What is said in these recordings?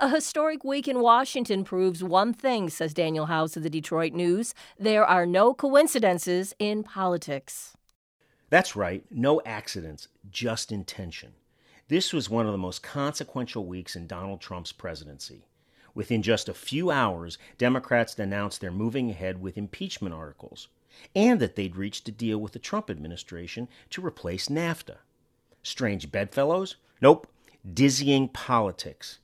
A historic week in Washington proves one thing, says Daniel Howes of the Detroit News there are no coincidences in politics. That's right, no accidents, just intention. This was one of the most consequential weeks in Donald Trump's presidency. Within just a few hours, Democrats announced they're moving ahead with impeachment articles and that they'd reached a deal with the Trump administration to replace NAFTA. Strange bedfellows? Nope, dizzying politics.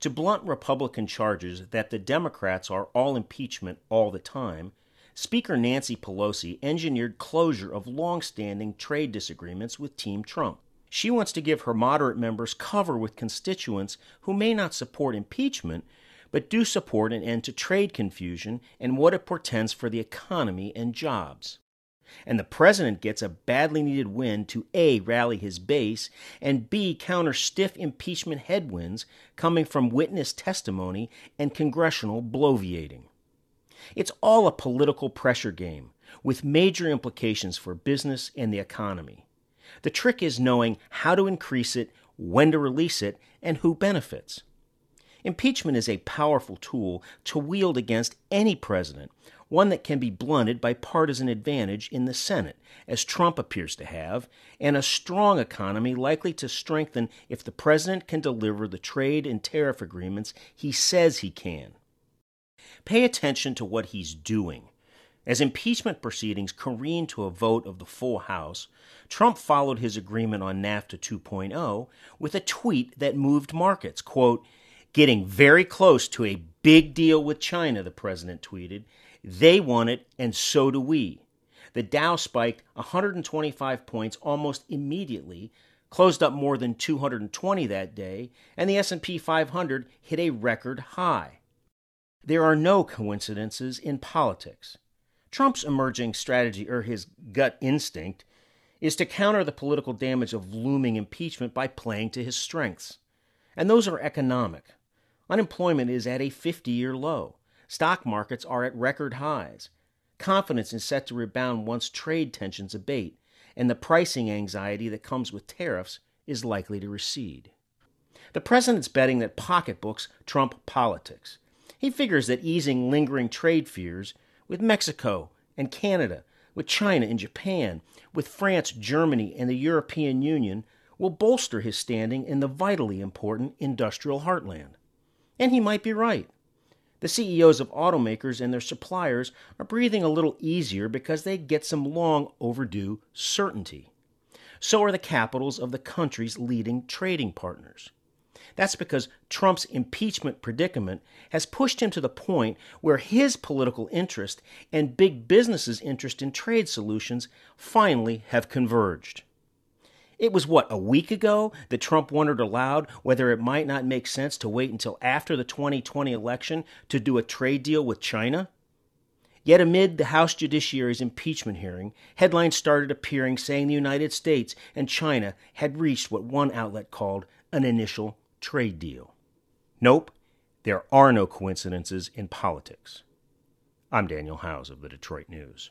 To blunt Republican charges that the Democrats are all impeachment all the time, Speaker Nancy Pelosi engineered closure of long standing trade disagreements with Team Trump. She wants to give her moderate members cover with constituents who may not support impeachment, but do support an end to trade confusion and what it portends for the economy and jobs. And the president gets a badly needed win to A, rally his base, and B, counter stiff impeachment headwinds coming from witness testimony and congressional bloviating. It's all a political pressure game with major implications for business and the economy. The trick is knowing how to increase it, when to release it, and who benefits. Impeachment is a powerful tool to wield against any president, one that can be blunted by partisan advantage in the Senate, as Trump appears to have, and a strong economy likely to strengthen if the president can deliver the trade and tariff agreements he says he can. Pay attention to what he's doing. As impeachment proceedings careened to a vote of the full House, Trump followed his agreement on NAFTA 2.0 with a tweet that moved markets. Quote, Getting very close to a big deal with China, the president tweeted. They want it, and so do we. The Dow spiked 125 points almost immediately, closed up more than 220 that day, and the S&P 500 hit a record high. There are no coincidences in politics. Trump's emerging strategy or his gut instinct is to counter the political damage of looming impeachment by playing to his strengths. And those are economic. Unemployment is at a 50 year low. Stock markets are at record highs. Confidence is set to rebound once trade tensions abate, and the pricing anxiety that comes with tariffs is likely to recede. The president's betting that pocketbooks trump politics. He figures that easing lingering trade fears with Mexico and Canada, with China and Japan, with France, Germany, and the European Union will bolster his standing in the vitally important industrial heartland. And he might be right. The CEOs of automakers and their suppliers are breathing a little easier because they get some long overdue certainty. So are the capitals of the country's leading trading partners. That's because Trump's impeachment predicament has pushed him to the point where his political interest and big business's interest in trade solutions finally have converged. It was what, a week ago that Trump wondered aloud whether it might not make sense to wait until after the 2020 election to do a trade deal with China? Yet, amid the House Judiciary's impeachment hearing, headlines started appearing saying the United States and China had reached what one outlet called an initial trade deal. Nope, there are no coincidences in politics. I'm Daniel Howes of the Detroit News.